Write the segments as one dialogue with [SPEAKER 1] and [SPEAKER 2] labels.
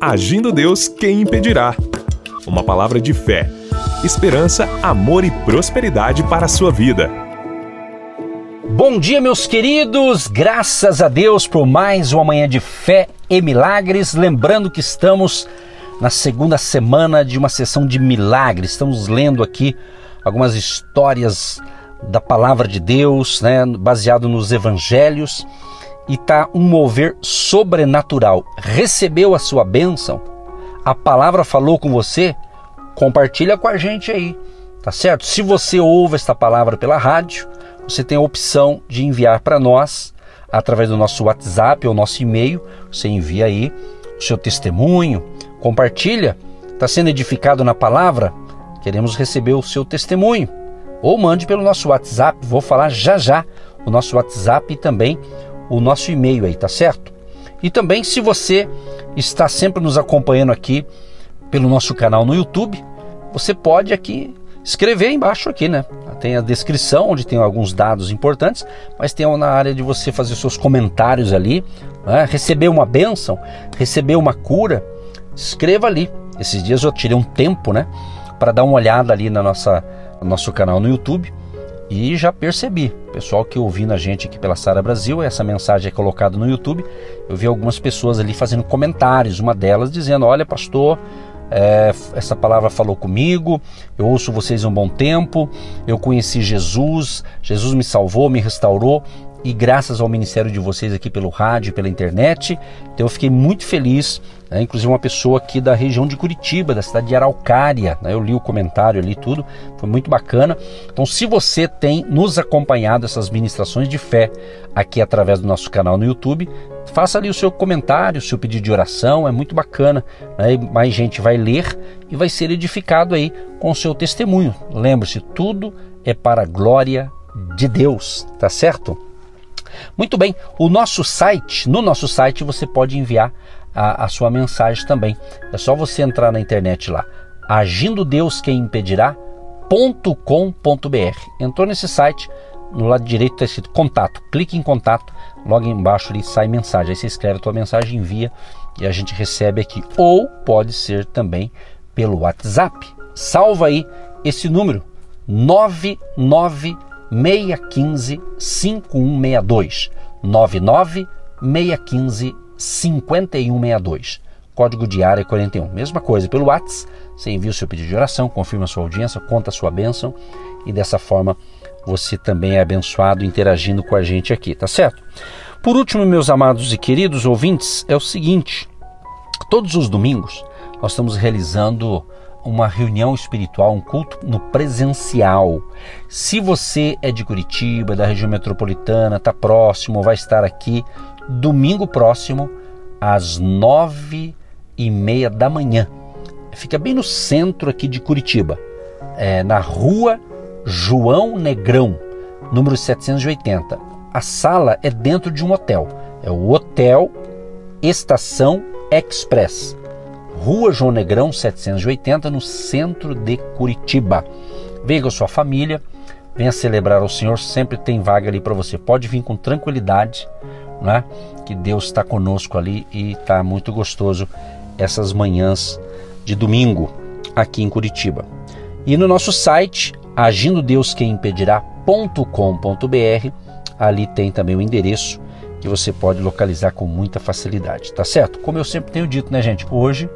[SPEAKER 1] Agindo Deus, quem impedirá? Uma palavra de fé, esperança, amor e prosperidade para a sua vida.
[SPEAKER 2] Bom dia, meus queridos! Graças a Deus por mais uma manhã de fé e milagres. Lembrando que estamos na segunda semana de uma sessão de milagres. Estamos lendo aqui algumas histórias da palavra de Deus, né, baseado nos evangelhos, e tá um mover sobrenatural. Recebeu a sua bênção? A palavra falou com você? Compartilha com a gente aí, tá certo? Se você ouve esta palavra pela rádio, você tem a opção de enviar para nós através do nosso WhatsApp ou nosso e-mail. Você envia aí o seu testemunho, compartilha. Está sendo edificado na palavra? Queremos receber o seu testemunho. Ou mande pelo nosso WhatsApp, vou falar já já o nosso WhatsApp e também o nosso e-mail aí, tá certo? E também se você está sempre nos acompanhando aqui pelo nosso canal no YouTube, você pode aqui escrever embaixo aqui, né? Tem a descrição onde tem alguns dados importantes, mas tem na área de você fazer seus comentários ali, né? receber uma bênção, receber uma cura, escreva ali. Esses dias eu tirei um tempo, né, para dar uma olhada ali na nossa no nosso canal no YouTube e já percebi, pessoal que ouvindo a gente aqui pela Sara Brasil, essa mensagem é colocada no YouTube. Eu vi algumas pessoas ali fazendo comentários, uma delas dizendo: Olha, pastor, é, essa palavra falou comigo, eu ouço vocês um bom tempo, eu conheci Jesus, Jesus me salvou, me restaurou e graças ao ministério de vocês aqui pelo rádio, pela internet, então eu fiquei muito feliz. Né? Inclusive uma pessoa aqui da região de Curitiba, da cidade de Araucária, né? eu li o comentário ali tudo, foi muito bacana. Então, se você tem nos acompanhado essas ministrações de fé aqui através do nosso canal no YouTube, faça ali o seu comentário, o seu pedido de oração, é muito bacana. Né? Mais gente vai ler e vai ser edificado aí com o seu testemunho. Lembre-se, tudo é para a glória de Deus, tá certo? Muito bem, o nosso site, no nosso site você pode enviar a, a sua mensagem também. É só você entrar na internet lá, agindo Deus quem impedirá.com.br. Entrou nesse site, no lado direito está escrito contato. Clique em contato, logo embaixo ali sai mensagem. Aí você escreve a tua mensagem, envia e a gente recebe aqui. Ou pode ser também pelo WhatsApp. Salva aí esse número 99 615 5162 99 615 5162. Código de área 41. Mesma coisa pelo WhatsApp. Você envia o seu pedido de oração, confirma a sua audiência, conta a sua bênção e dessa forma você também é abençoado interagindo com a gente aqui, tá certo? Por último, meus amados e queridos ouvintes, é o seguinte: todos os domingos nós estamos realizando uma reunião espiritual, um culto no presencial. Se você é de Curitiba, da região metropolitana, está próximo, vai estar aqui domingo próximo às nove e meia da manhã. Fica bem no centro aqui de Curitiba, é, na rua João Negrão, número 780. A sala é dentro de um hotel. É o Hotel Estação Express. Rua João Negrão 780, no centro de Curitiba. Venha com sua família, venha celebrar o Senhor, sempre tem vaga ali para você. Pode vir com tranquilidade, né? que Deus está conosco ali e está muito gostoso essas manhãs de domingo aqui em Curitiba. E no nosso site, agindo Deus quem impedirá.com.br, ali tem também o endereço que você pode localizar com muita facilidade, tá certo? Como eu sempre tenho dito, né, gente? Hoje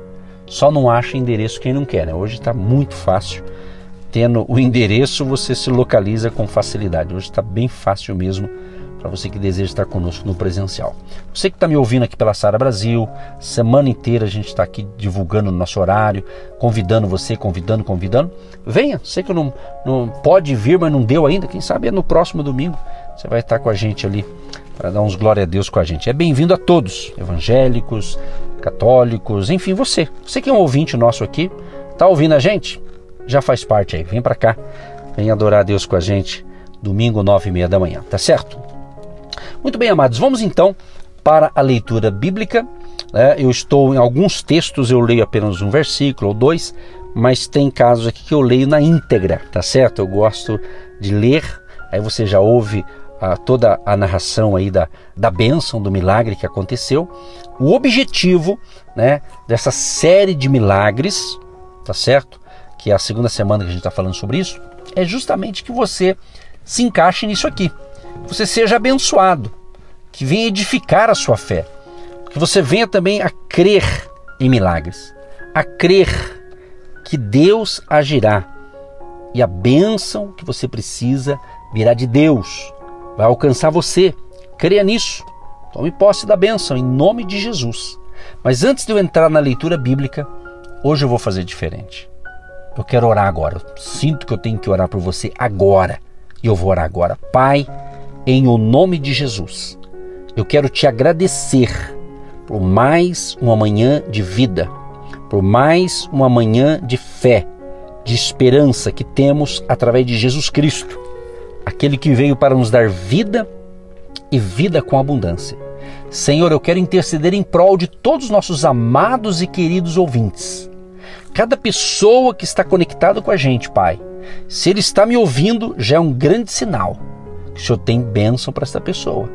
[SPEAKER 2] só não acha endereço quem não quer, né? Hoje está muito fácil. Tendo o endereço, você se localiza com facilidade. Hoje está bem fácil mesmo para você que deseja estar conosco no presencial. Você que está me ouvindo aqui pela Sara Brasil, semana inteira a gente está aqui divulgando no nosso horário, convidando você, convidando, convidando. Venha, sei que não, não pode vir, mas não deu ainda. Quem sabe é no próximo domingo você vai estar com a gente ali para dar uns glória a Deus com a gente. É bem-vindo a todos, evangélicos, católicos, enfim, você. Você que é um ouvinte nosso aqui, tá ouvindo a gente? Já faz parte aí. Vem para cá, vem adorar a Deus com a gente, domingo, nove e meia da manhã, tá certo? Muito bem, amados, vamos então para a leitura bíblica. É, eu estou em alguns textos, eu leio apenas um versículo ou dois, mas tem casos aqui que eu leio na íntegra, tá certo? Eu gosto de ler, aí você já ouve a, toda a narração aí da, da bênção, do milagre que aconteceu. O objetivo né, dessa série de milagres, tá certo? Que é a segunda semana que a gente está falando sobre isso, é justamente que você se encaixe nisso aqui. Que você seja abençoado, que venha edificar a sua fé, que você venha também a crer em milagres, a crer que Deus agirá e a bênção que você precisa virá de Deus, vai alcançar você. Creia nisso. Tome posse da bênção em nome de Jesus. Mas antes de eu entrar na leitura bíblica, hoje eu vou fazer diferente. Eu quero orar agora. Eu sinto que eu tenho que orar por você agora. E eu vou orar agora. Pai, em o nome de Jesus, eu quero te agradecer por mais uma manhã de vida, por mais uma manhã de fé, de esperança que temos através de Jesus Cristo, aquele que veio para nos dar vida e vida com abundância. Senhor, eu quero interceder em prol de todos os nossos amados e queridos ouvintes. Cada pessoa que está conectado com a gente, Pai, se ele está me ouvindo, já é um grande sinal que o Senhor tem bênção para essa pessoa.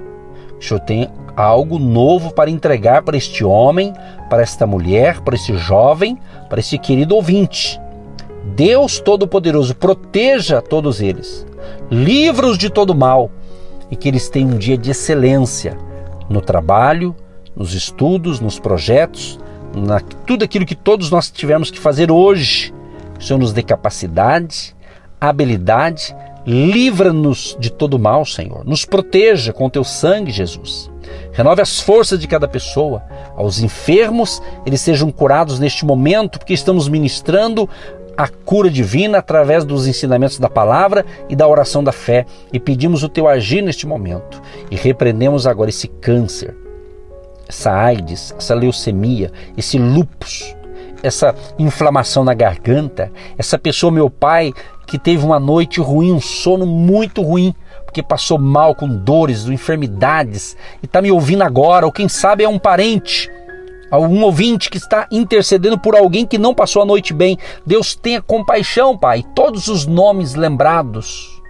[SPEAKER 2] Que o Senhor tem algo novo para entregar para este homem, para esta mulher, para esse jovem, para esse querido ouvinte. Deus Todo-Poderoso proteja todos eles, livra-os de todo mal e que eles tenham um dia de excelência no trabalho, nos estudos, nos projetos, na tudo aquilo que todos nós tivemos que fazer hoje. O Senhor nos dê capacidade, habilidade, livra-nos de todo mal, Senhor. Nos proteja com teu sangue, Jesus. Renove as forças de cada pessoa. Aos enfermos, eles sejam curados neste momento, porque estamos ministrando a cura divina através dos ensinamentos da palavra e da oração da fé e pedimos o teu agir neste momento. E repreendemos agora esse câncer, essa AIDS, essa leucemia, esse lupus, essa inflamação na garganta, essa pessoa, meu pai, que teve uma noite ruim, um sono muito ruim, porque passou mal com dores, enfermidades e está me ouvindo agora, ou quem sabe é um parente algum ouvinte que está intercedendo por alguém que não passou a noite bem. Deus tenha compaixão, Pai. Todos os nomes lembrados,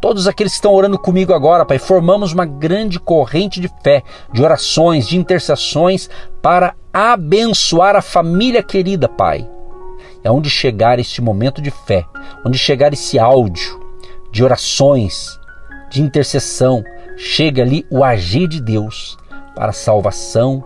[SPEAKER 2] todos aqueles que estão orando comigo agora, Pai, formamos uma grande corrente de fé, de orações, de intercessões para abençoar a família querida, Pai. É onde chegar este momento de fé, onde chegar esse áudio de orações, de intercessão, chega ali o agir de Deus para a salvação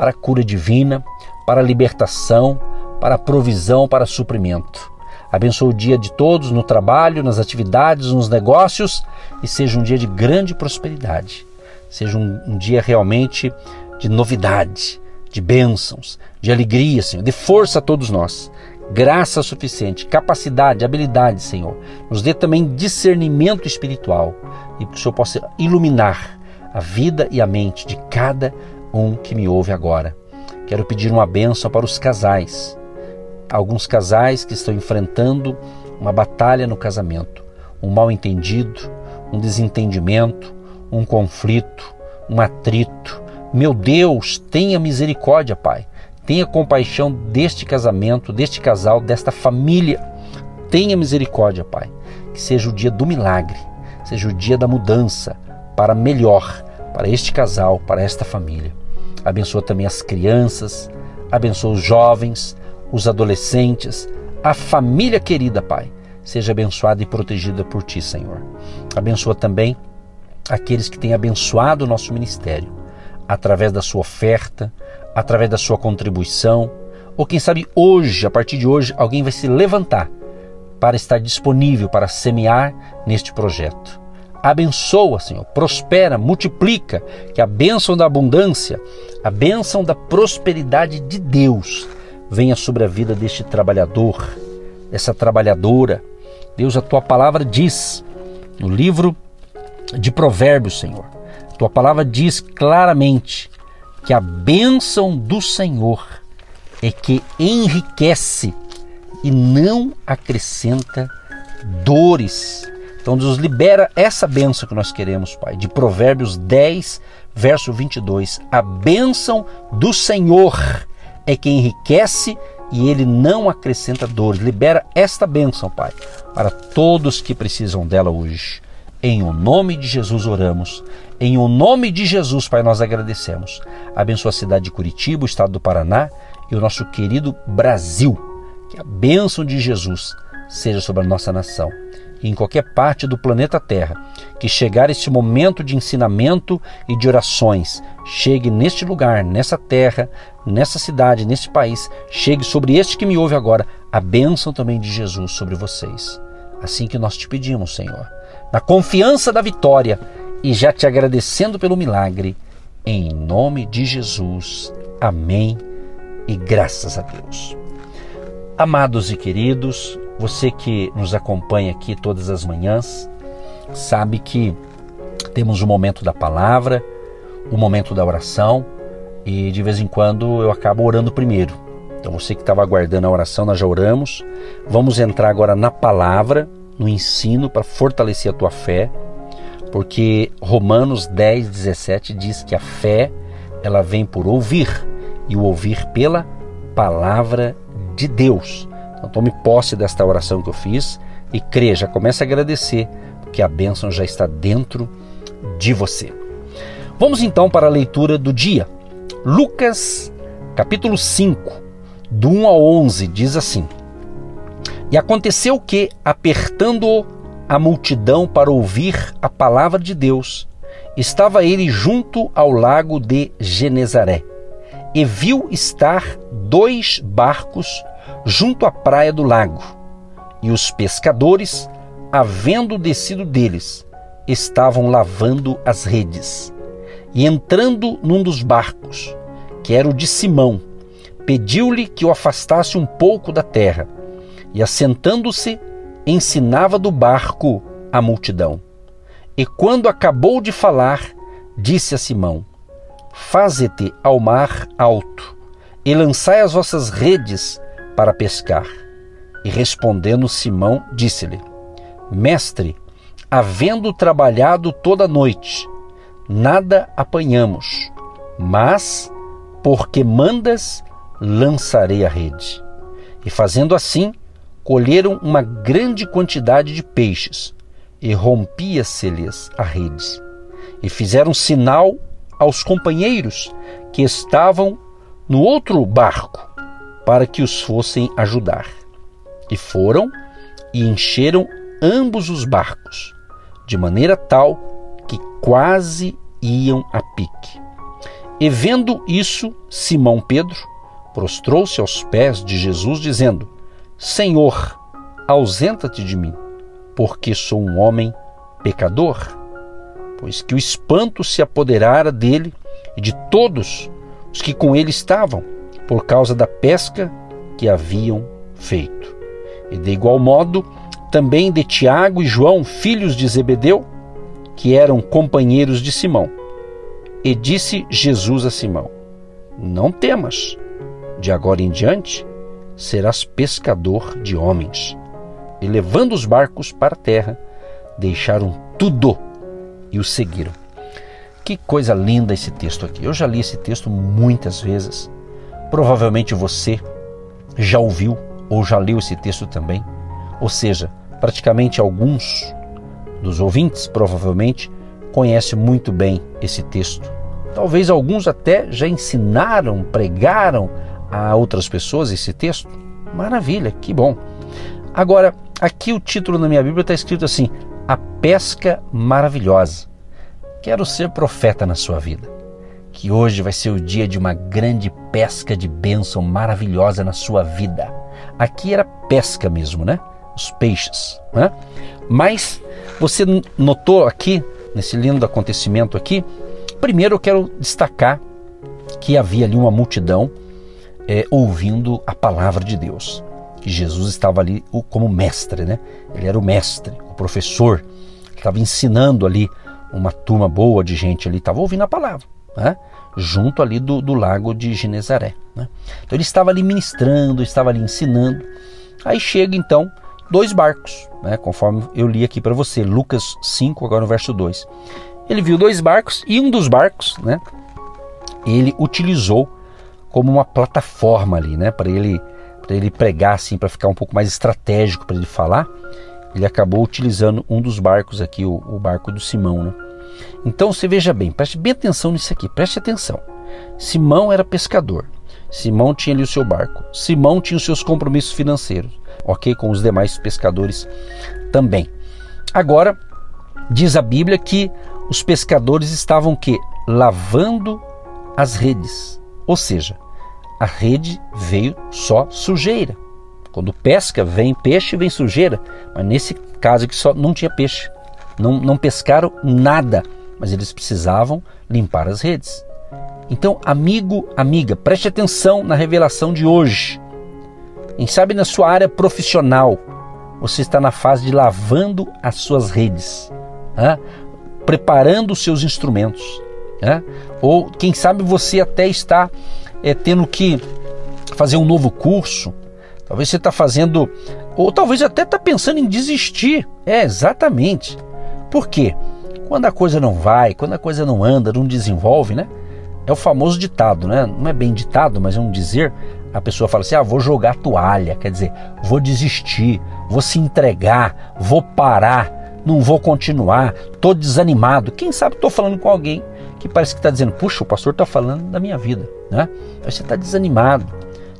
[SPEAKER 2] para a cura divina, para a libertação, para a provisão, para suprimento. Abençoe o dia de todos no trabalho, nas atividades, nos negócios e seja um dia de grande prosperidade. Seja um, um dia realmente de novidade, de bênçãos, de alegria, Senhor. De força a todos nós. Graça suficiente, capacidade, habilidade, Senhor. Nos dê também discernimento espiritual e que o Senhor possa iluminar a vida e a mente de cada um que me ouve agora. Quero pedir uma benção para os casais. Alguns casais que estão enfrentando uma batalha no casamento, um mal entendido, um desentendimento, um conflito, um atrito. Meu Deus, tenha misericórdia, Pai. Tenha compaixão deste casamento, deste casal, desta família. Tenha misericórdia, Pai. Que seja o dia do milagre, seja o dia da mudança para melhor para este casal, para esta família. Abençoa também as crianças, abençoa os jovens, os adolescentes, a família querida, Pai. Seja abençoada e protegida por Ti, Senhor. Abençoa também aqueles que têm abençoado o nosso ministério, através da sua oferta, através da sua contribuição, ou quem sabe hoje, a partir de hoje, alguém vai se levantar para estar disponível para semear neste projeto. Abençoa, Senhor, prospera, multiplica, que a bênção da abundância, a bênção da prosperidade de Deus venha sobre a vida deste trabalhador, dessa trabalhadora. Deus, a tua palavra diz no livro de Provérbios, Senhor, a tua palavra diz claramente que a bênção do Senhor é que enriquece e não acrescenta dores então Deus libera essa bênção que nós queremos, Pai, de Provérbios 10, verso 22. A bênção do Senhor é que enriquece e ele não acrescenta dores. Libera esta bênção, Pai, para todos que precisam dela hoje. Em o nome de Jesus oramos. Em o nome de Jesus, Pai, nós agradecemos. Abençoa a cidade de Curitiba, o estado do Paraná e o nosso querido Brasil. Que a bênção de Jesus seja sobre a nossa nação e em qualquer parte do planeta Terra que chegar este momento de ensinamento e de orações, chegue neste lugar, nessa terra, nessa cidade, neste país, chegue sobre este que me ouve agora, a bênção também de Jesus sobre vocês. Assim que nós te pedimos, Senhor, na confiança da vitória e já te agradecendo pelo milagre, em nome de Jesus. Amém e graças a Deus. Amados e queridos, você que nos acompanha aqui todas as manhãs, sabe que temos o momento da palavra, o momento da oração e de vez em quando eu acabo orando primeiro. Então você que estava aguardando a oração, nós já oramos. Vamos entrar agora na palavra, no ensino para fortalecer a tua fé, porque Romanos 10, 17 diz que a fé ela vem por ouvir e o ouvir pela palavra de Deus. Então tome posse desta oração que eu fiz e crê, já comece a agradecer, porque a bênção já está dentro de você. Vamos então para a leitura do dia. Lucas, capítulo 5, do 1 ao 11, diz assim: E aconteceu que, apertando a multidão para ouvir a palavra de Deus, estava ele junto ao lago de Genezaré, e viu estar dois barcos junto à praia do lago. E os pescadores, havendo descido deles, estavam lavando as redes. E entrando num dos barcos, que era o de Simão, pediu-lhe que o afastasse um pouco da terra. E assentando-se, ensinava do barco a multidão. E quando acabou de falar, disse a Simão: Faze-te ao mar alto, e lançai as vossas redes para pescar. E respondendo Simão, disse-lhe: Mestre, havendo trabalhado toda a noite, nada apanhamos, mas, porque mandas, lançarei a rede. E fazendo assim, colheram uma grande quantidade de peixes, e rompia-se-lhes a rede. E fizeram sinal aos companheiros que estavam no outro barco para que os fossem ajudar. E foram e encheram ambos os barcos, de maneira tal que quase iam a pique. E vendo isso, Simão Pedro prostrou-se aos pés de Jesus, dizendo: Senhor, ausenta-te de mim, porque sou um homem pecador. Pois que o espanto se apoderara dele e de todos os que com ele estavam por causa da pesca que haviam feito. E de igual modo, também de Tiago e João, filhos de Zebedeu, que eram companheiros de Simão. E disse Jesus a Simão: Não temas, de agora em diante serás pescador de homens. E levando os barcos para a terra, deixaram tudo e o seguiram. Que coisa linda esse texto aqui. Eu já li esse texto muitas vezes Provavelmente você já ouviu ou já leu esse texto também. Ou seja, praticamente alguns dos ouvintes provavelmente conhecem muito bem esse texto. Talvez alguns até já ensinaram, pregaram a outras pessoas esse texto. Maravilha, que bom. Agora, aqui o título na minha Bíblia está escrito assim: A Pesca Maravilhosa. Quero ser profeta na sua vida que hoje vai ser o dia de uma grande pesca de bênção maravilhosa na sua vida. Aqui era pesca mesmo, né? Os peixes, né? Mas você notou aqui, nesse lindo acontecimento aqui, primeiro eu quero destacar que havia ali uma multidão é, ouvindo a palavra de Deus. Jesus estava ali como mestre, né? Ele era o mestre, o professor, estava ensinando ali uma turma boa de gente ali, estava ouvindo a palavra. Né? junto ali do, do lago de Genezaré. Né? Então ele estava ali ministrando, estava ali ensinando. Aí chega então dois barcos, né? conforme eu li aqui para você, Lucas 5, agora no verso 2. Ele viu dois barcos e um dos barcos, né, ele utilizou como uma plataforma ali, né, para ele ele pregar assim, para ficar um pouco mais estratégico para ele falar. ele acabou utilizando um dos barcos aqui, o, o barco do Simão. Né? Então você veja bem, preste bem atenção nisso aqui, preste atenção. Simão era pescador. Simão tinha ali o seu barco. Simão tinha os seus compromissos financeiros, ok? Com os demais pescadores também. Agora, diz a Bíblia que os pescadores estavam que lavando as redes. Ou seja, a rede veio só sujeira. Quando pesca, vem peixe vem sujeira. Mas nesse caso aqui só não tinha peixe. Não, não pescaram nada, mas eles precisavam limpar as redes. Então, amigo, amiga, preste atenção na revelação de hoje. Quem sabe na sua área profissional, você está na fase de lavando as suas redes, né? preparando os seus instrumentos. Né? Ou quem sabe você até está é, tendo que fazer um novo curso, talvez você está fazendo, ou talvez até está pensando em desistir. É, exatamente. Por quê? Quando a coisa não vai, quando a coisa não anda, não desenvolve, né? É o famoso ditado, né? Não é bem ditado, mas é um dizer. A pessoa fala assim: ah, vou jogar toalha, quer dizer, vou desistir, vou se entregar, vou parar, não vou continuar, estou desanimado. Quem sabe estou falando com alguém que parece que está dizendo: puxa, o pastor está falando da minha vida, né? Aí você está desanimado,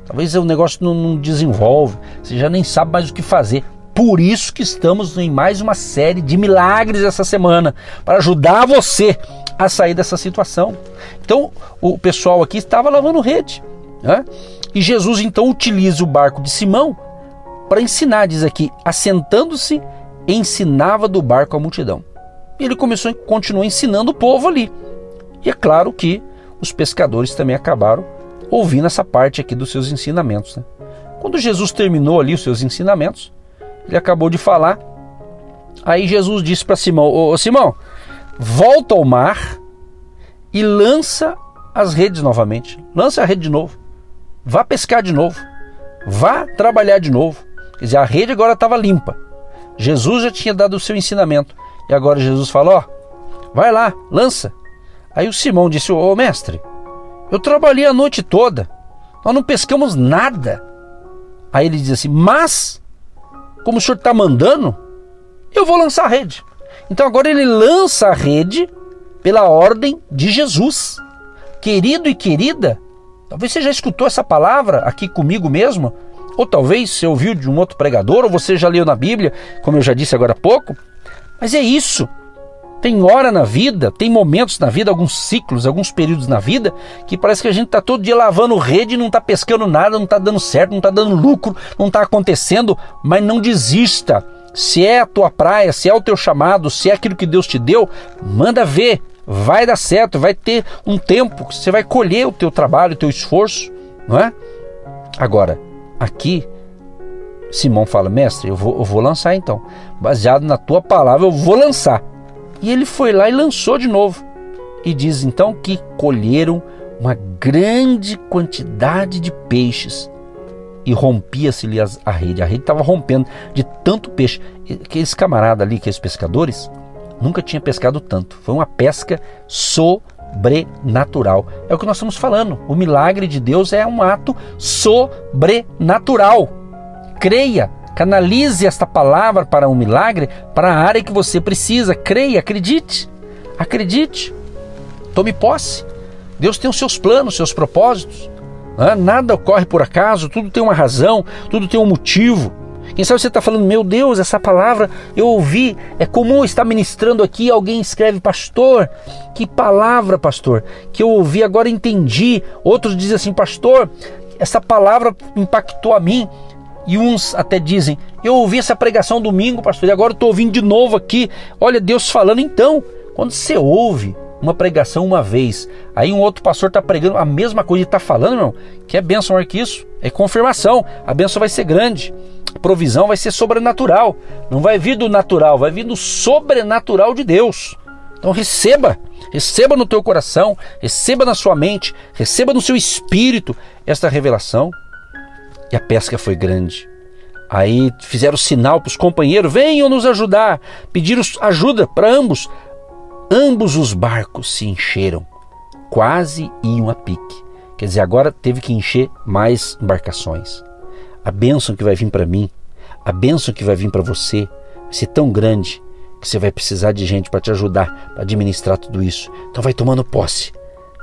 [SPEAKER 2] talvez o negócio não, não desenvolve, você já nem sabe mais o que fazer. Por isso que estamos em mais uma série de milagres essa semana para ajudar você a sair dessa situação. Então, o pessoal aqui estava lavando rede. Né? E Jesus então utiliza o barco de Simão para ensinar, diz aqui, assentando-se, ensinava do barco a multidão. E ele começou, continuou ensinando o povo ali. E é claro que os pescadores também acabaram ouvindo essa parte aqui dos seus ensinamentos. Né? Quando Jesus terminou ali os seus ensinamentos, ele acabou de falar. Aí Jesus disse para Simão: Ô Simão, volta ao mar e lança as redes novamente. Lança a rede de novo. Vá pescar de novo. Vá trabalhar de novo. Quer dizer, a rede agora estava limpa. Jesus já tinha dado o seu ensinamento. E agora Jesus falou: Ó, vai lá, lança. Aí o Simão disse: Ô mestre, eu trabalhei a noite toda. Nós não pescamos nada. Aí ele diz assim: Mas, como o senhor está mandando, eu vou lançar a rede. Então agora ele lança a rede pela ordem de Jesus. Querido e querida, talvez você já escutou essa palavra aqui comigo mesmo, ou talvez você ouviu de um outro pregador, ou você já leu na Bíblia, como eu já disse agora há pouco. Mas é isso. Tem hora na vida, tem momentos na vida, alguns ciclos, alguns períodos na vida, que parece que a gente está todo dia lavando rede, não está pescando nada, não está dando certo, não está dando lucro, não está acontecendo, mas não desista se é a tua praia, se é o teu chamado, se é aquilo que Deus te deu, manda ver. Vai dar certo, vai ter um tempo, você vai colher o teu trabalho, o teu esforço, não é? Agora, aqui, Simão fala, mestre, eu vou, eu vou lançar então. Baseado na tua palavra, eu vou lançar. E ele foi lá e lançou de novo. E diz então que colheram uma grande quantidade de peixes e rompia-se-lhe a rede. A rede estava rompendo de tanto peixe. Aqueles camaradas ali, aqueles pescadores, nunca tinha pescado tanto. Foi uma pesca sobrenatural. É o que nós estamos falando. O milagre de Deus é um ato sobrenatural. Creia, canalize esta palavra para um milagre, para a área que você precisa. Creia, acredite. Acredite. Tome posse. Deus tem os seus planos, seus propósitos. Nada ocorre por acaso, tudo tem uma razão, tudo tem um motivo. Quem sabe você está falando, meu Deus, essa palavra eu ouvi, é comum estar ministrando aqui, alguém escreve, pastor, que palavra, pastor, que eu ouvi, agora entendi. Outros dizem assim, pastor, essa palavra impactou a mim. E uns até dizem, eu ouvi essa pregação domingo, pastor, e agora estou ouvindo de novo aqui. Olha Deus falando. Então, quando você ouve uma pregação uma vez, aí um outro pastor está pregando a mesma coisa e está falando, irmão, que é bênção maior que isso, é confirmação, a bênção vai ser grande, a provisão vai ser sobrenatural, não vai vir do natural, vai vir do sobrenatural de Deus. Então receba, receba no teu coração, receba na sua mente, receba no seu espírito esta revelação. E a pesca foi grande. Aí fizeram sinal para os companheiros: venham nos ajudar. Pediram ajuda para ambos. Ambos os barcos se encheram, quase iam a pique. Quer dizer, agora teve que encher mais embarcações. A bênção que vai vir para mim, a bênção que vai vir para você, vai ser tão grande que você vai precisar de gente para te ajudar para administrar tudo isso. Então vai tomando posse.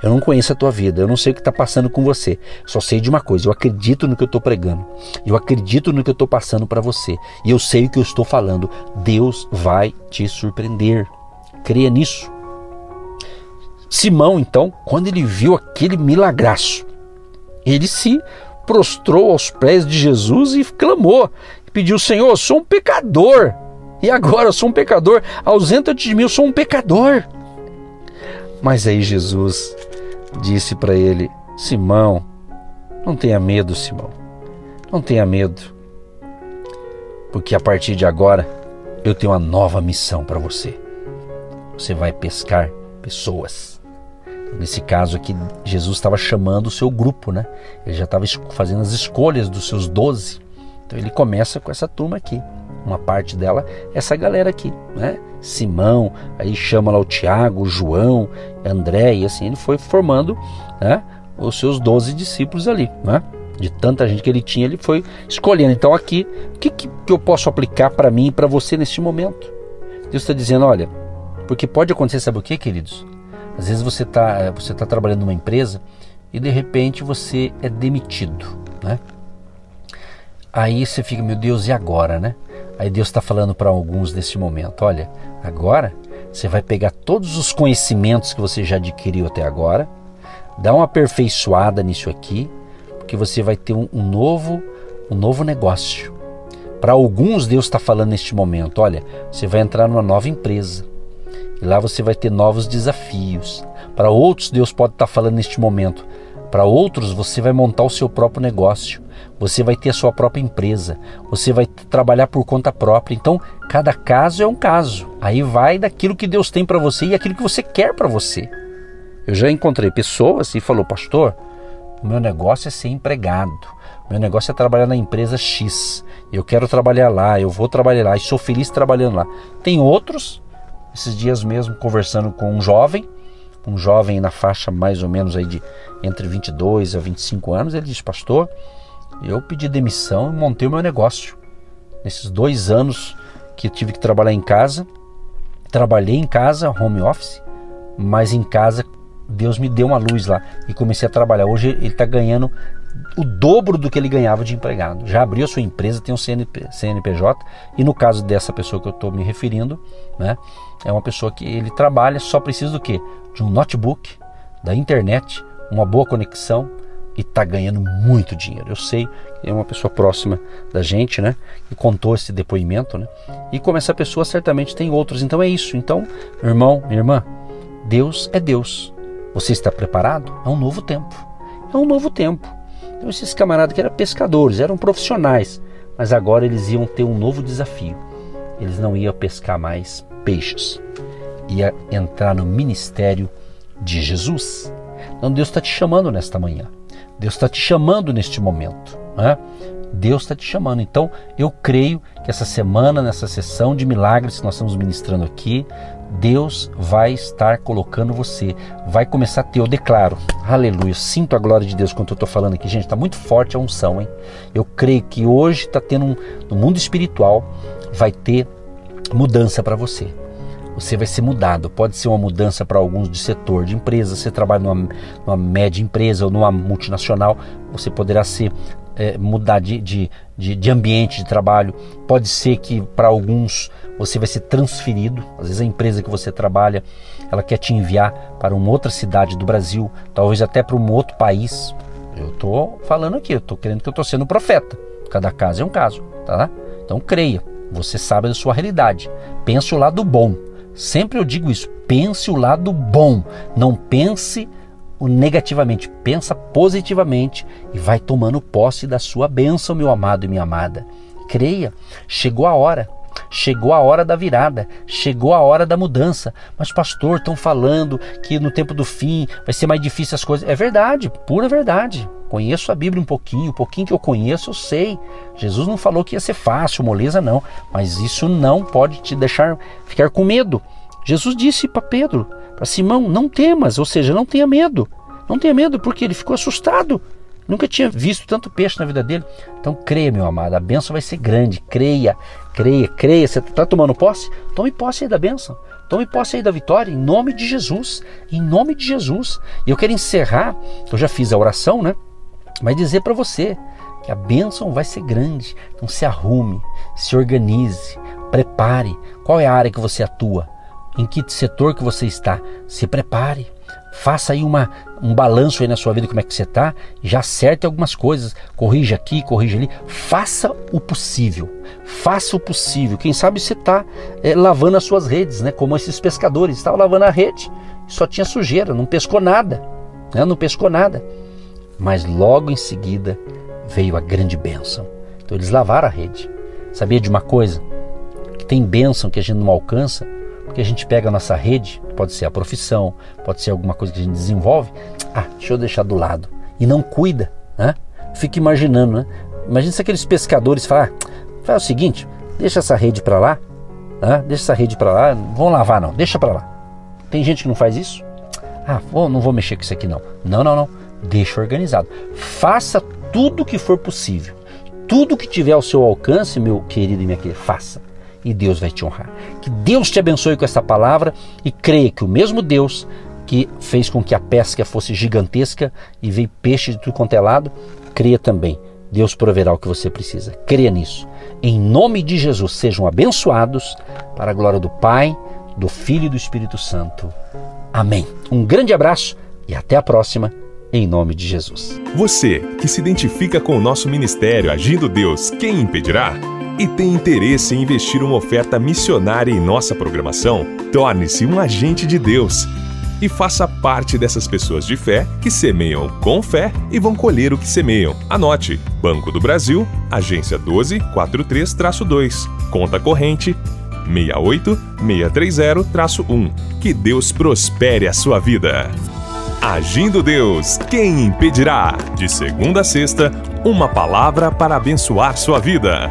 [SPEAKER 2] Eu não conheço a tua vida, eu não sei o que está passando com você. Só sei de uma coisa: eu acredito no que eu estou pregando, eu acredito no que eu estou passando para você, e eu sei o que eu estou falando. Deus vai te surpreender. Creia nisso. Simão, então, quando ele viu aquele milagraço, ele se prostrou aos pés de Jesus e clamou, pediu: Senhor, eu sou um pecador. E agora eu sou um pecador, ausenta-te de mim, eu sou um pecador. Mas aí Jesus disse para ele: Simão, não tenha medo, Simão, não tenha medo, porque a partir de agora eu tenho uma nova missão para você. Você vai pescar pessoas. Nesse caso aqui, Jesus estava chamando o seu grupo, né? Ele já estava fazendo as escolhas dos seus doze. Então ele começa com essa turma aqui. Uma parte dela, essa galera aqui, né? Simão, aí chama lá o Tiago, o João, André, e assim ele foi formando né, os seus doze discípulos ali, né? De tanta gente que ele tinha, ele foi escolhendo. Então aqui, o que, que eu posso aplicar para mim e para você neste momento? Deus está dizendo, olha, porque pode acontecer, sabe o que, queridos? Às vezes você está você tá trabalhando numa empresa e de repente você é demitido, né? Aí você fica, meu Deus, e agora, né? Aí Deus está falando para alguns nesse momento: olha, agora você vai pegar todos os conhecimentos que você já adquiriu até agora, dá uma aperfeiçoada nisso aqui, porque você vai ter um, um novo, um novo negócio. Para alguns, Deus está falando neste momento: olha, você vai entrar numa nova empresa e lá você vai ter novos desafios. Para outros, Deus pode estar tá falando neste momento: para outros, você vai montar o seu próprio negócio você vai ter a sua própria empresa, você vai trabalhar por conta própria. Então, cada caso é um caso. Aí vai daquilo que Deus tem para você e aquilo que você quer para você. Eu já encontrei pessoas e falou, pastor, meu negócio é ser empregado. Meu negócio é trabalhar na empresa X. Eu quero trabalhar lá, eu vou trabalhar lá e sou feliz trabalhando lá. Tem outros, esses dias mesmo conversando com um jovem, um jovem na faixa mais ou menos aí de entre 22 a 25 anos, ele disse: "Pastor, eu pedi demissão e montei o meu negócio. Nesses dois anos que tive que trabalhar em casa, trabalhei em casa, home office, mas em casa Deus me deu uma luz lá e comecei a trabalhar. Hoje ele está ganhando o dobro do que ele ganhava de empregado. Já abriu a sua empresa, tem um CNP, CNPJ e no caso dessa pessoa que eu estou me referindo, né, é uma pessoa que ele trabalha só precisa do quê? De um notebook, da internet, uma boa conexão e está ganhando muito dinheiro. Eu sei que é uma pessoa próxima da gente, né? Que contou esse depoimento, né? E como essa pessoa certamente tem outros. Então é isso. Então, irmão, minha irmã, Deus é Deus. Você está preparado? É um novo tempo. É um novo tempo. Então esses camaradas que eram pescadores, eram profissionais, mas agora eles iam ter um novo desafio. Eles não iam pescar mais peixes. Ia entrar no ministério de Jesus. Então Deus está te chamando nesta manhã. Deus está te chamando neste momento. Né? Deus está te chamando. Então, eu creio que essa semana, nessa sessão de milagres que nós estamos ministrando aqui, Deus vai estar colocando você, vai começar a ter, eu declaro, aleluia, sinto a glória de Deus quando eu estou falando aqui, gente, está muito forte a unção, hein? Eu creio que hoje está tendo, um, no mundo espiritual, vai ter mudança para você você vai ser mudado. Pode ser uma mudança para alguns de setor de empresa, você trabalha numa, numa média empresa ou numa multinacional, você poderá ser é, mudar de, de, de, de ambiente de trabalho. Pode ser que para alguns você vai ser transferido. Às vezes a empresa que você trabalha, ela quer te enviar para uma outra cidade do Brasil, talvez até para um outro país. Eu estou falando aqui, eu estou querendo que eu estou sendo profeta. Cada caso é um caso, tá? Então creia, você sabe da sua realidade. Pense o lado bom. Sempre eu digo isso, pense o lado bom, não pense negativamente, pensa positivamente e vai tomando posse da sua bênção, meu amado e minha amada. Creia, chegou a hora. Chegou a hora da virada, chegou a hora da mudança. Mas, pastor, estão falando que no tempo do fim vai ser mais difícil as coisas. É verdade, pura verdade. Conheço a Bíblia um pouquinho, o pouquinho que eu conheço, eu sei. Jesus não falou que ia ser fácil, moleza, não. Mas isso não pode te deixar ficar com medo. Jesus disse para Pedro, para Simão, não temas, ou seja, não tenha medo. Não tenha medo, porque ele ficou assustado. Nunca tinha visto tanto peixe na vida dele. Então creia, meu amado, a bênção vai ser grande. Creia, creia, creia. Você está tomando posse? Tome posse aí da bênção. Tome posse aí da vitória, em nome de Jesus. Em nome de Jesus. E eu quero encerrar, eu já fiz a oração, né? Mas dizer para você que a bênção vai ser grande. Então se arrume, se organize, prepare. Qual é a área que você atua? Em que setor que você está? Se prepare. Faça aí uma, um balanço aí na sua vida, como é que você está, já acerte algumas coisas, corrija aqui, corrija ali, faça o possível, faça o possível. Quem sabe você está é, lavando as suas redes, né? como esses pescadores, estavam lavando a rede, só tinha sujeira, não pescou nada, né? não pescou nada. Mas logo em seguida veio a grande bênção. Então eles lavaram a rede. Sabia de uma coisa? Que tem bênção que a gente não alcança, porque a gente pega a nossa rede, pode ser a profissão, pode ser alguma coisa que a gente desenvolve, ah, deixa eu deixar do lado. E não cuida, né? Fica imaginando, né? Imagina se aqueles pescadores falar, ah, faz o seguinte, deixa essa rede para lá, né? deixa essa rede para lá, não vão lavar não, deixa para lá. Tem gente que não faz isso? Ah, vou, não vou mexer com isso aqui não. Não, não, não. Deixa organizado. Faça tudo o que for possível. Tudo que tiver ao seu alcance, meu querido e minha querida, faça e Deus vai te honrar. Que Deus te abençoe com essa palavra e creia que o mesmo Deus que fez com que a pesca fosse gigantesca e veio peixe de tudo quanto é lado, creia também. Deus proverá o que você precisa. Creia nisso. Em nome de Jesus, sejam abençoados para a glória do Pai, do Filho e do Espírito Santo. Amém. Um grande abraço e até a próxima, em nome de Jesus.
[SPEAKER 1] Você que se identifica com o nosso ministério Agindo Deus, quem impedirá? E tem interesse em investir uma oferta missionária em nossa programação, torne-se um agente de Deus e faça parte dessas pessoas de fé que semeiam com fé e vão colher o que semeiam. Anote: Banco do Brasil, agência 1243-2, conta corrente 68630-1. Que Deus prospere a sua vida. Agindo Deus, quem impedirá? De segunda a sexta, uma palavra para abençoar sua vida.